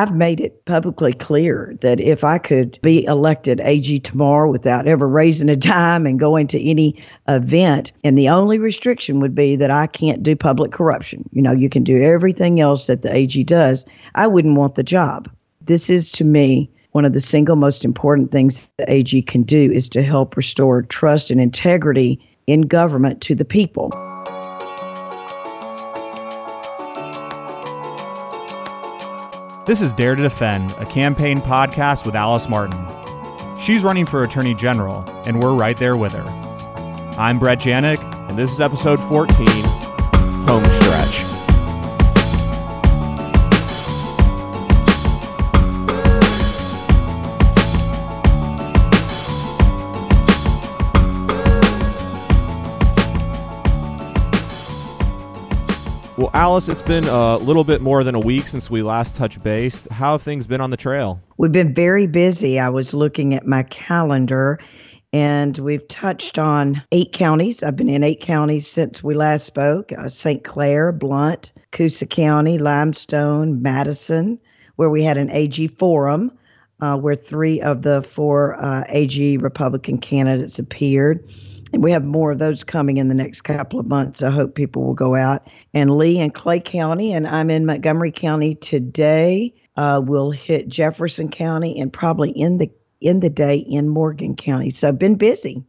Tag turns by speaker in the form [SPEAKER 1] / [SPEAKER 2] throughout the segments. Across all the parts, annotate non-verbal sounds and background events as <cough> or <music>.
[SPEAKER 1] I've made it publicly clear that if I could be elected AG tomorrow without ever raising a dime and going to any event, and the only restriction would be that I can't do public corruption. You know, you can do everything else that the AG does. I wouldn't want the job. This is to me one of the single most important things the AG can do is to help restore trust and integrity in government to the people.
[SPEAKER 2] This is Dare to Defend, a campaign podcast with Alice Martin. She's running for Attorney General, and we're right there with her. I'm Brett Janik, and this is episode 14 Home Stretch. Alice, it's been a little bit more than a week since we last touched base. How have things been on the trail?
[SPEAKER 1] We've been very busy. I was looking at my calendar and we've touched on eight counties. I've been in eight counties since we last spoke uh, St. Clair, Blount, Coosa County, Limestone, Madison, where we had an AG forum uh, where three of the four uh, AG Republican candidates appeared. And we have more of those coming in the next couple of months. I hope people will go out. And Lee and Clay County, and I'm in Montgomery County today. Uh, we'll hit Jefferson County and probably in the in the day in Morgan County. So been busy.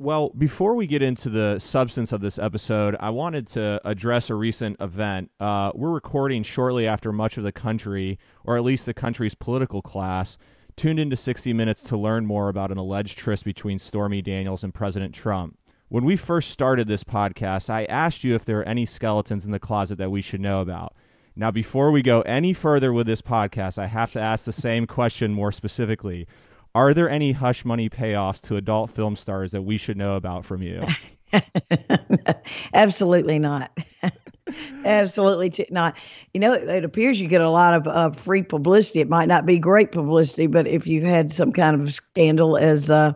[SPEAKER 2] Well, before we get into the substance of this episode, I wanted to address a recent event. Uh, we're recording shortly after much of the country, or at least the country's political class, tuned into 60 Minutes to learn more about an alleged tryst between Stormy Daniels and President Trump. When we first started this podcast, I asked you if there are any skeletons in the closet that we should know about. Now, before we go any further with this podcast, I have to ask the same question more specifically. Are there any hush money payoffs to adult film stars that we should know about from you? <laughs>
[SPEAKER 1] Absolutely not. <laughs> Absolutely t- not. You know, it, it, appears you get a lot of uh, free publicity. It might not be great publicity, but if you've had some kind of scandal, as uh,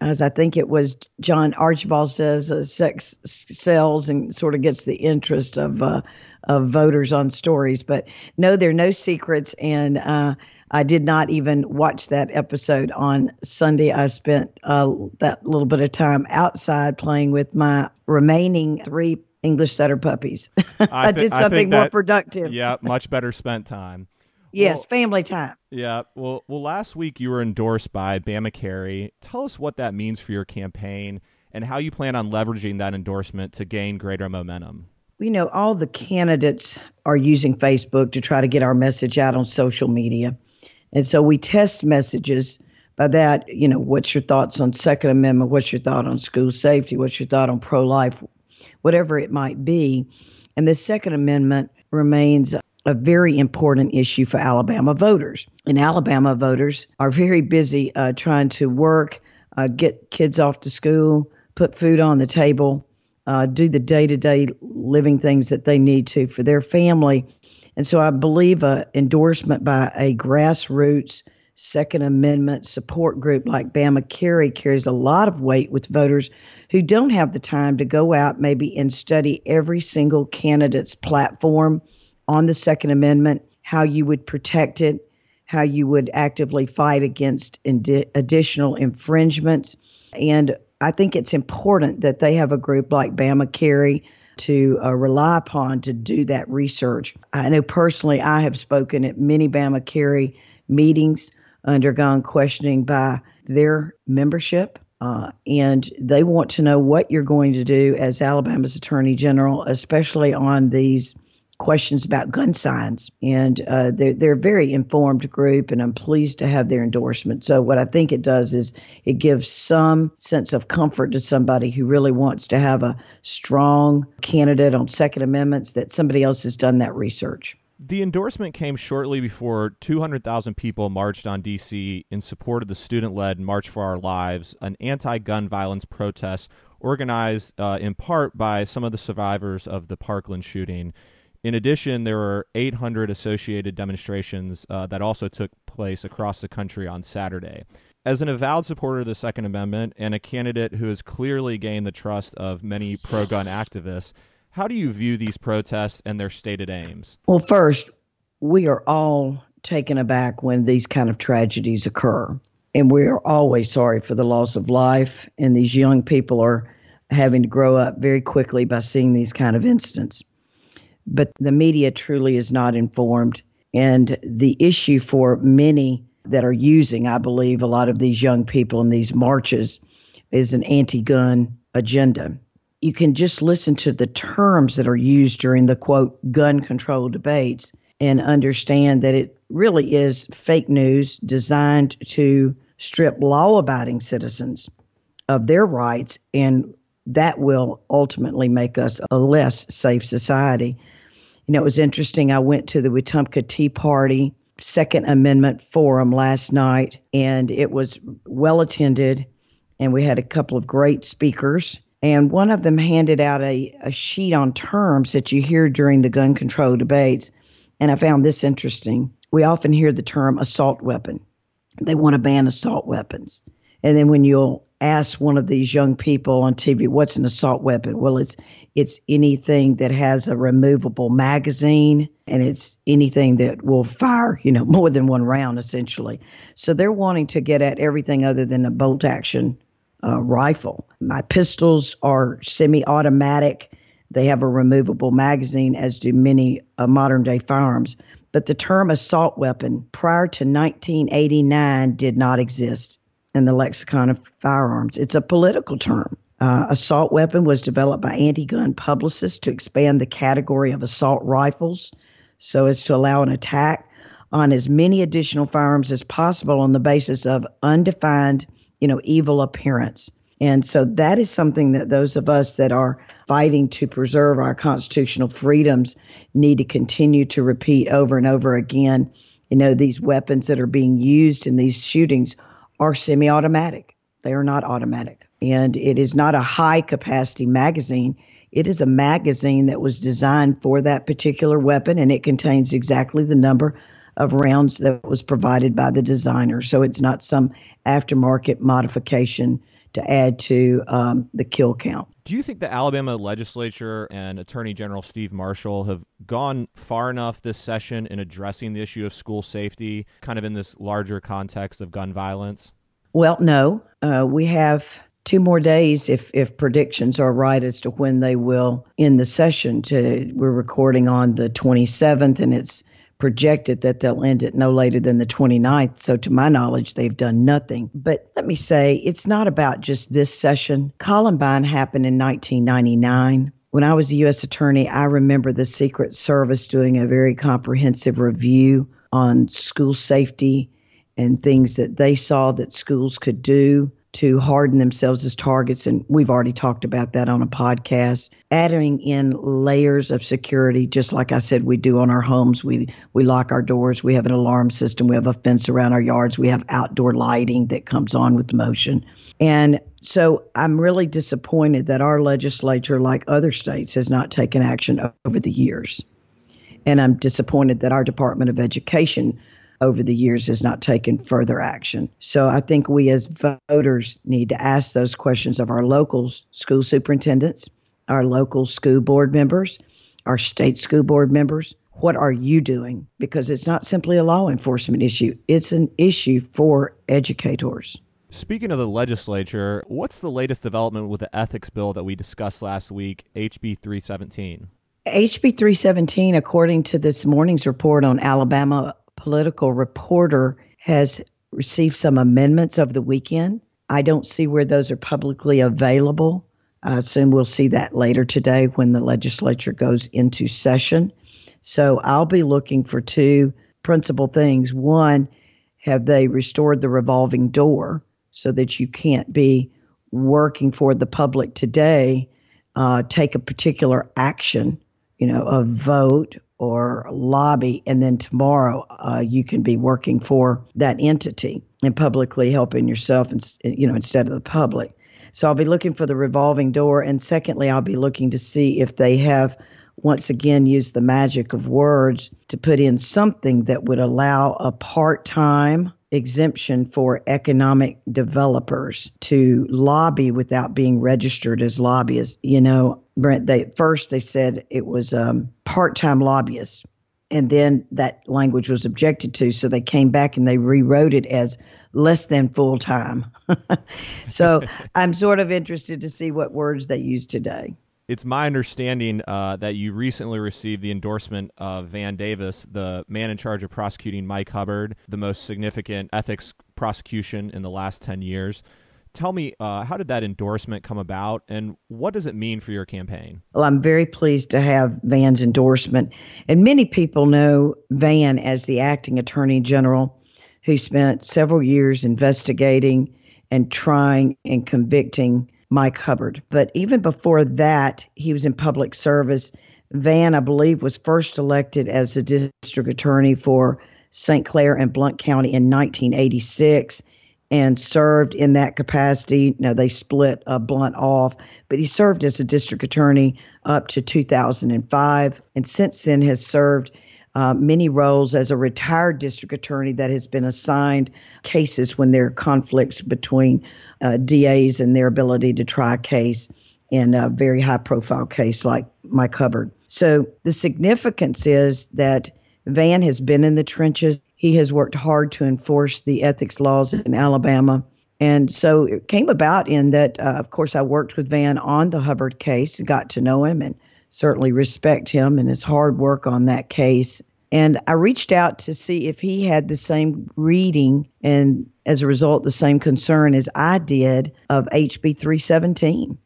[SPEAKER 1] as I think it was John Archibald says, uh, sex sells and sort of gets the interest of uh, of voters on stories. But no, there are no secrets, and uh, I did not even watch that episode on Sunday. I spent uh, that little bit of time outside playing with my remaining three English setter puppies. <laughs> I, I did something
[SPEAKER 2] I
[SPEAKER 1] more productive.
[SPEAKER 2] Yeah, much better spent time. <laughs>
[SPEAKER 1] yes, well, family time.
[SPEAKER 2] Yeah. Well, well, last week you were endorsed by BamaCarry. Tell us what that means for your campaign and how you plan on leveraging that endorsement to gain greater momentum.
[SPEAKER 1] You know, all the candidates are using Facebook to try to get our message out on social media. And so we test messages by that, you know, what's your thoughts on Second Amendment? What's your thought on school safety? What's your thought on pro life? Whatever it might be. And the Second Amendment remains a very important issue for Alabama voters. And Alabama voters are very busy uh, trying to work, uh, get kids off to school, put food on the table, uh, do the day to day living things that they need to for their family. And so I believe an endorsement by a grassroots Second Amendment support group like BamaCarry carries a lot of weight with voters who don't have the time to go out maybe and study every single candidate's platform on the Second Amendment, how you would protect it, how you would actively fight against indi- additional infringements. And I think it's important that they have a group like BamaCarry to uh, rely upon to do that research. I know personally I have spoken at many BamaCarry meetings undergone questioning by their membership. Uh, and they want to know what you're going to do as Alabama's Attorney General, especially on these questions about gun signs. And uh, they're, they're a very informed group, and I'm pleased to have their endorsement. So, what I think it does is it gives some sense of comfort to somebody who really wants to have a strong candidate on Second Amendments that somebody else has done that research.
[SPEAKER 2] The endorsement came shortly before 200,000 people marched on D.C. in support of the student led March for Our Lives, an anti gun violence protest organized uh, in part by some of the survivors of the Parkland shooting. In addition, there were 800 associated demonstrations uh, that also took place across the country on Saturday. As an avowed supporter of the Second Amendment and a candidate who has clearly gained the trust of many pro gun activists, how do you view these protests and their stated aims?
[SPEAKER 1] Well, first, we are all taken aback when these kind of tragedies occur. And we're always sorry for the loss of life. And these young people are having to grow up very quickly by seeing these kind of incidents. But the media truly is not informed. And the issue for many that are using, I believe, a lot of these young people in these marches is an anti gun agenda. You can just listen to the terms that are used during the quote gun control debates and understand that it really is fake news designed to strip law abiding citizens of their rights, and that will ultimately make us a less safe society. You know, it was interesting. I went to the Wetumpka Tea Party Second Amendment Forum last night, and it was well attended, and we had a couple of great speakers. And one of them handed out a, a sheet on terms that you hear during the gun control debates. And I found this interesting. We often hear the term assault weapon. They want to ban assault weapons. And then when you'll ask one of these young people on TV, what's an assault weapon? Well, it's it's anything that has a removable magazine and it's anything that will fire, you know, <laughs> more than one round essentially. So they're wanting to get at everything other than a bolt action uh, rifle. My pistols are semi automatic. They have a removable magazine, as do many uh, modern day firearms. But the term assault weapon prior to 1989 did not exist in the lexicon of firearms. It's a political term. Uh, assault weapon was developed by anti gun publicists to expand the category of assault rifles so as to allow an attack on as many additional firearms as possible on the basis of undefined, you know, evil appearance. And so that is something that those of us that are fighting to preserve our constitutional freedoms need to continue to repeat over and over again. You know, these weapons that are being used in these shootings are semi automatic, they are not automatic. And it is not a high capacity magazine. It is a magazine that was designed for that particular weapon, and it contains exactly the number of rounds that was provided by the designer. So it's not some aftermarket modification to add to um, the kill count.
[SPEAKER 2] Do you think the Alabama legislature and Attorney General Steve Marshall have gone far enough this session in addressing the issue of school safety, kind of in this larger context of gun violence?
[SPEAKER 1] Well, no. Uh, we have two more days if if predictions are right as to when they will end the session to we're recording on the 27th and it's projected that they'll end it no later than the 29th so to my knowledge they've done nothing. But let me say it's not about just this session. Columbine happened in 1999 when i was a u.s attorney i remember the secret service doing a very comprehensive review on school safety and things that they saw that schools could do to harden themselves as targets. And we've already talked about that on a podcast. Adding in layers of security, just like I said, we do on our homes. We we lock our doors. We have an alarm system. We have a fence around our yards. We have outdoor lighting that comes on with motion. And so I'm really disappointed that our legislature, like other states, has not taken action over the years. And I'm disappointed that our Department of Education over the years has not taken further action. So I think we as voters need to ask those questions of our local school superintendents, our local school board members, our state school board members. What are you doing? Because it's not simply a law enforcement issue, it's an issue for educators.
[SPEAKER 2] Speaking of the legislature, what's the latest development with the ethics bill that we discussed last week, HB 317?
[SPEAKER 1] HB 317, according to this morning's report on Alabama political reporter has received some amendments over the weekend. I don't see where those are publicly available. I assume we'll see that later today when the legislature goes into session. So I'll be looking for two principal things. One, have they restored the revolving door so that you can't be working for the public today, uh, take a particular action, you know, a vote or lobby, and then tomorrow uh, you can be working for that entity and publicly helping yourself, and you know, instead of the public. So I'll be looking for the revolving door, and secondly, I'll be looking to see if they have once again used the magic of words to put in something that would allow a part-time exemption for economic developers to lobby without being registered as lobbyists. You know, Brent, they first they said it was um, part-time lobbyists, And then that language was objected to, so they came back and they rewrote it as less than full time. <laughs> so I'm sort of interested to see what words they use today.
[SPEAKER 2] It's my understanding uh, that you recently received the endorsement of Van Davis, the man in charge of prosecuting Mike Hubbard, the most significant ethics prosecution in the last 10 years. Tell me, uh, how did that endorsement come about and what does it mean for your campaign?
[SPEAKER 1] Well, I'm very pleased to have Van's endorsement. And many people know Van as the acting attorney general who spent several years investigating and trying and convicting Mike Hubbard. But even before that, he was in public service. Van, I believe, was first elected as the district attorney for St. Clair and Blount County in 1986 and served in that capacity. Now, they split uh, Blount off, but he served as a district attorney up to 2005 and since then has served uh, many roles as a retired district attorney that has been assigned cases when there are conflicts between uh, DAs and their ability to try a case in a very high profile case like Mike Hubbard. So the significance is that Van has been in the trenches. He has worked hard to enforce the ethics laws in Alabama. And so it came about in that, uh, of course, I worked with Van on the Hubbard case, got to know him, and certainly respect him and his hard work on that case. And I reached out to see if he had the same reading and, as a result, the same concern as I did of HB 317.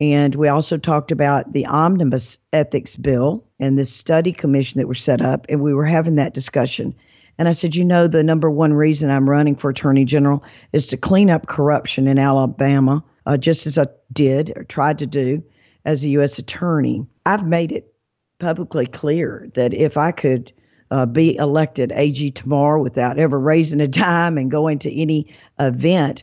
[SPEAKER 1] And we also talked about the omnibus ethics bill and the study commission that were set up. And we were having that discussion. And I said, you know, the number one reason I'm running for attorney general is to clean up corruption in Alabama, uh, just as I did or tried to do as a U.S. attorney. I've made it publicly clear that if I could uh, be elected AG tomorrow without ever raising a dime and going to any event.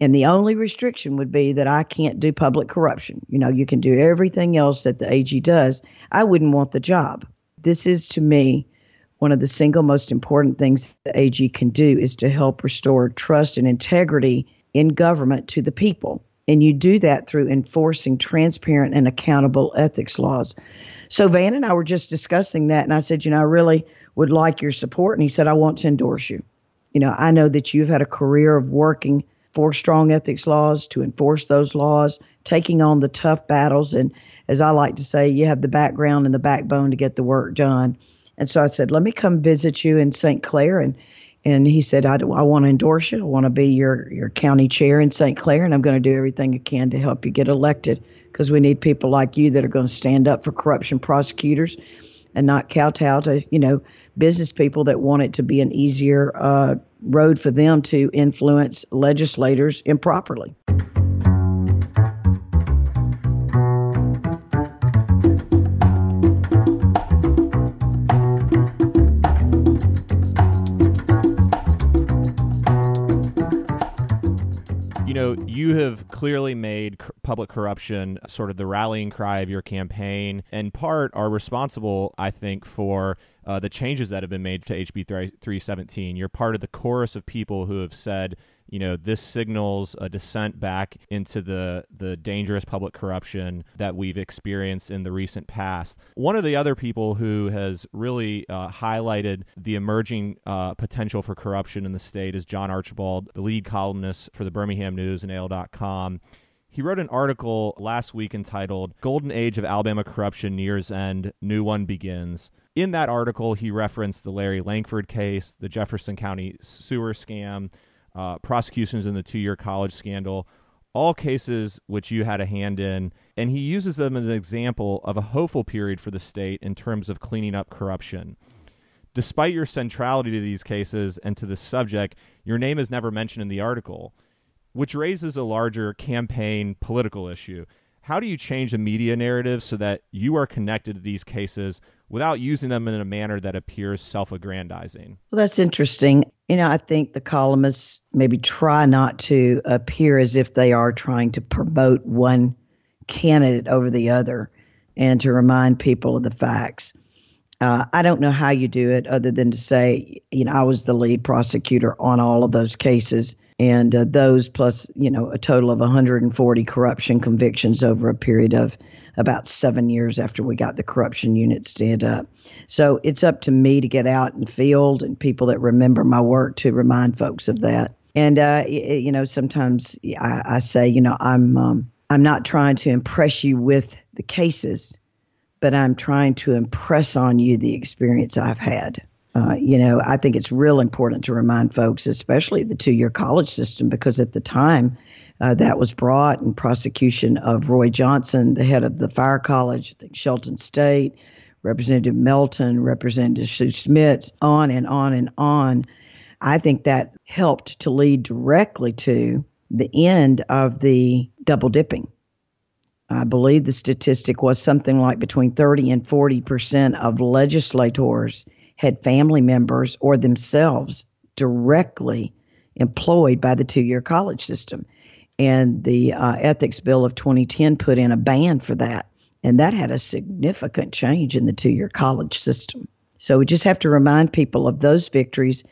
[SPEAKER 1] And the only restriction would be that I can't do public corruption. You know, you can do everything else that the AG does. I wouldn't want the job. This is to me one of the single most important things the AG can do is to help restore trust and integrity in government to the people. And you do that through enforcing transparent and accountable ethics laws. So Van and I were just discussing that, and I said, you know, I really would like your support. And he said, I want to endorse you. You know, I know that you've had a career of working for strong ethics laws to enforce those laws, taking on the tough battles. And as I like to say, you have the background and the backbone to get the work done. And so I said, let me come visit you in St. Clair. And and he said, I, I want to endorse you. I want to be your, your county chair in St. Clair, and I'm going to do everything I can to help you get elected because we need people like you that are going to stand up for corruption prosecutors and not kowtow to, you know, business people that want it to be an easier uh, road for them to influence legislators improperly.
[SPEAKER 2] you know, you have clearly made public corruption sort of the rallying cry of your campaign, and part are responsible, I think, for uh, the changes that have been made to HB 317. You're part of the chorus of people who have said, you know, this signals a descent back into the the dangerous public corruption that we've experienced in the recent past. One of the other people who has really uh, highlighted the emerging uh, potential for corruption in the state is John Archibald, the lead columnist for the Birmingham News and AL.com. He wrote an article last week entitled Golden Age of Alabama Corruption Nears End, New One Begins. In that article, he referenced the Larry Langford case, the Jefferson County sewer scam, uh, prosecutions in the two year college scandal, all cases which you had a hand in. And he uses them as an example of a hopeful period for the state in terms of cleaning up corruption. Despite your centrality to these cases and to this subject, your name is never mentioned in the article which raises a larger campaign political issue. How do you change the media narrative so that you are connected to these cases without using them in a manner that appears self aggrandizing?
[SPEAKER 1] Well, that's interesting. You know, I think the columnists maybe try not to appear as if they are trying to promote one candidate over the other and to remind people of the facts. Uh, I don't know how you do it other than to say, you know, I was the lead prosecutor on all of those cases and uh, those plus you know a total of 140 corruption convictions over a period of about seven years after we got the corruption unit stand up. So it's up to me to get out in the field and people that remember my work to remind folks of that. And uh, you know, sometimes I, I, say, you know, I'm um, I'm not trying to impress you with the cases, but I'm trying to impress on you the experience I've had. Uh, you know, I think it's real important to remind folks, especially the two year college system, because at the time uh, that was brought in prosecution of Roy Johnson, the head of the fire college, I think Shelton State, Representative Melton, Representative Sue Schmitz, on and on and on. I think that helped to lead directly to the end of the double dipping. I believe the statistic was something like between 30 and 40 percent of legislators had family members or themselves directly employed by the two year college system. And the uh, Ethics Bill of 2010 put in a ban for that. And that had a significant change in the two year college system. So we just have to remind people of those victories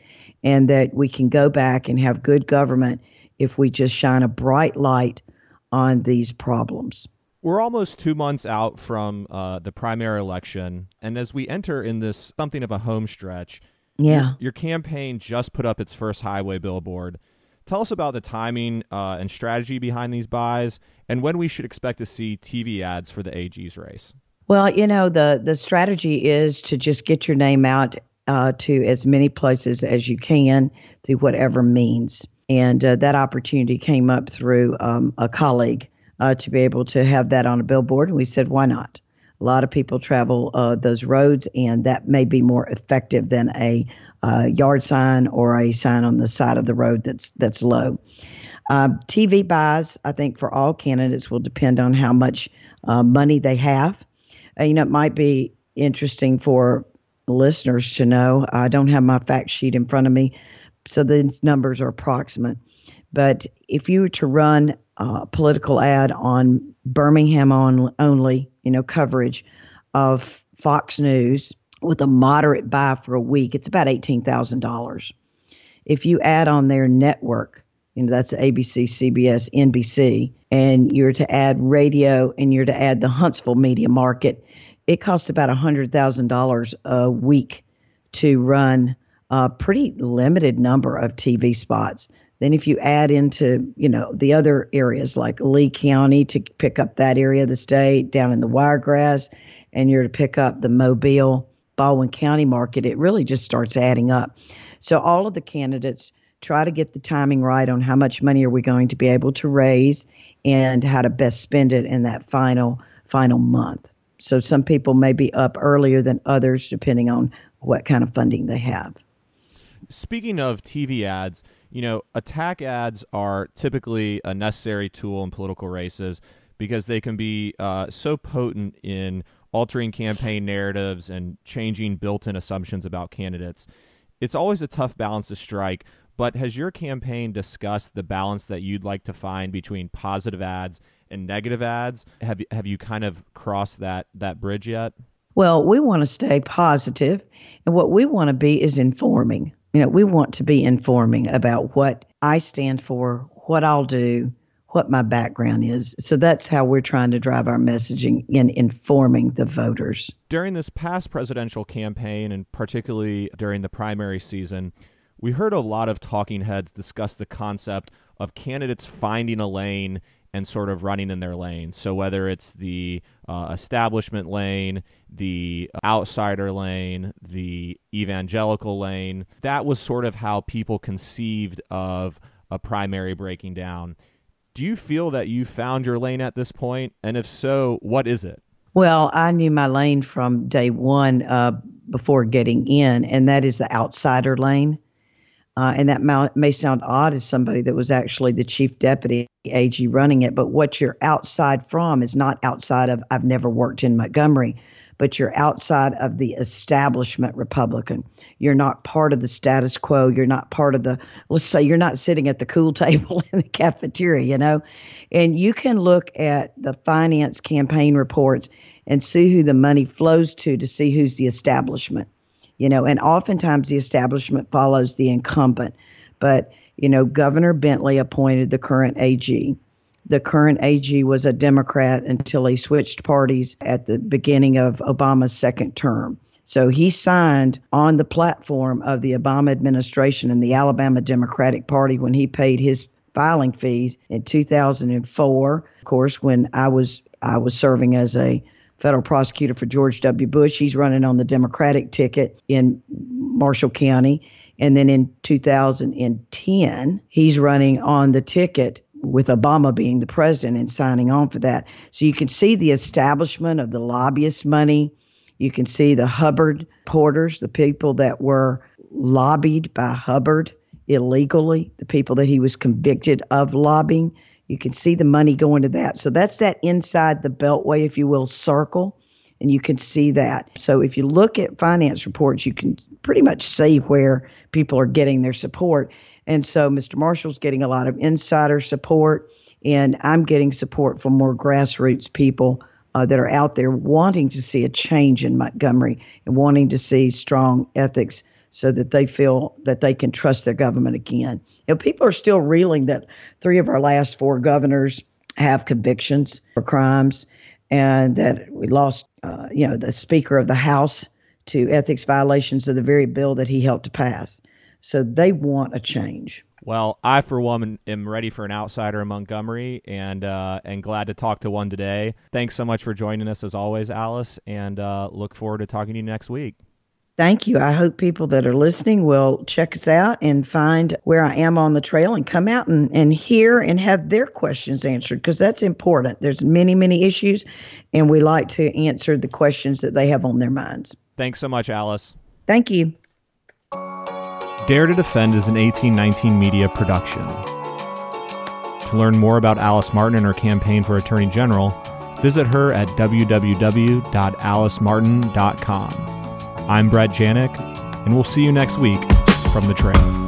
[SPEAKER 1] and that we can go back and have good government if we just shine a bright light on these problems.
[SPEAKER 2] We're almost two months out from uh, the primary election, and as we enter in this something of a home stretch,
[SPEAKER 1] yeah,
[SPEAKER 2] your, your campaign just put up its first highway billboard. Tell us about the timing uh, and strategy behind these buys, and when we should expect to see TV ads for the AG's race.
[SPEAKER 1] Well, you know the the strategy is to just get your name out uh, to as many places as you can through whatever means, and uh, that opportunity came up through um, a colleague uh, to be able to have that on a billboard. And we said, why not? A lot of people travel uh, those roads, and that may be more effective than a uh, yard sign or a sign on the side of the road that's that's low. Uh, TV buys, I think, for all candidates will depend on how much uh, money they have. Uh, you know, it might be interesting for listeners to know. I don't have my fact sheet in front of me, so these numbers are approximate. But if you were to run a political ad on Birmingham on, only, you know, coverage of Fox News with a moderate buy for a week, it's about $18,000. If you add on their network, you know, that's ABC, CBS, NBC, and you're to add radio and you're to add the Huntsville media market, it costs about $100,000 a week to run a pretty limited number of TV spots. Then if you add into, you know, the other areas like Lee County to pick up that area of the state, down in the Wiregrass, and you're to pick up the Mobile, Baldwin County market, it really just starts adding up. So all of the candidates try to get the timing right on how much money are we going to be able to raise and how to best spend it in that final final month. So some people may be up earlier than others depending on what kind of funding they have.
[SPEAKER 2] Speaking of TV ads, you know, attack ads are typically a necessary tool in political races because they can be uh, so potent in altering campaign narratives and changing built in assumptions about candidates. It's always a tough balance to strike, but has your campaign discussed the balance that you'd like to find between positive ads and negative ads? Have you, have you kind of crossed that, that bridge yet?
[SPEAKER 1] Well, we want to stay positive, and what we want to be is informing. You know, we want to be informing about what I stand for, what I'll do, what my background is. So that's how we're trying to drive our messaging in informing the voters.
[SPEAKER 2] During this past presidential campaign, and particularly during the primary season, we heard a lot of talking heads discuss the concept of candidates finding a lane and sort of running in their lane. So whether it's the uh, establishment lane, the outsider lane, the evangelical lane, that was sort of how people conceived of a primary breaking down. Do you feel that you found your lane at this point? And if so, what is it?
[SPEAKER 1] Well, I knew my lane from day one uh, before getting in, and that is the outsider lane. Uh, and that may sound odd as somebody that was actually the chief deputy AG running it, but what you're outside from is not outside of, I've never worked in Montgomery, but you're outside of the establishment Republican. You're not part of the status quo. You're not part of the, let's say, you're not sitting at the cool <laughs> table in the cafeteria, you know? And you can look at the finance campaign reports and see who the money flows to to see who's the establishment you know, and oftentimes the establishment follows the incumbent. But, you know, Governor Bentley appointed the current AG. The current AG was a Democrat until he switched parties at the beginning of Obama's second term. So he signed on the platform of the Obama administration and the Alabama Democratic Party when he paid his filing fees in 2004. Of course, when I was I was serving as a federal prosecutor for George W. Bush, he's running on the Democratic ticket in Marshall County. And then in 2010, he's running on the ticket with Obama being the president and signing on for that. So you can see the establishment of the lobbyist money. You can see the Hubbard porters, the people that were lobbied by Hubbard illegally, the people that he was convicted of lobbying. You can see the money going to that. So that's that inside the beltway, if you will, circle. And you can see that. So if you look at finance reports, you can pretty much see where people are getting their support. And so Mr. Marshall's getting a lot of insider support, and I'm getting support from more grassroots people uh, that are out there wanting to see a change in Montgomery and wanting to see strong ethics so that they feel that they can trust their government again. You know, people are still reeling that three of our last four governors have convictions for crimes and that we lost, uh, you know, the Speaker of the House to ethics violations of the very bill that he helped to pass. So they want a change.
[SPEAKER 2] Well, I for one am ready for an outsider in Montgomery, and uh, and glad to talk to one today. Thanks so much for joining us as always, Alice, and uh, look forward to talking to you next week.
[SPEAKER 1] Thank you. I hope people that are listening will check us out and find where I am on the trail and come out and, and hear and have their questions answered because that's important. There's many, many issues, and we like to answer the questions that they have on their minds.
[SPEAKER 2] Thanks so much, Alice.
[SPEAKER 1] Thank you.
[SPEAKER 2] Dare to Defend is an 1819 media production. To learn more about Alice Martin and her campaign for Attorney General, visit her at www.alicemartin.com. I'm Brett Janik, and we'll see you next week from the trail.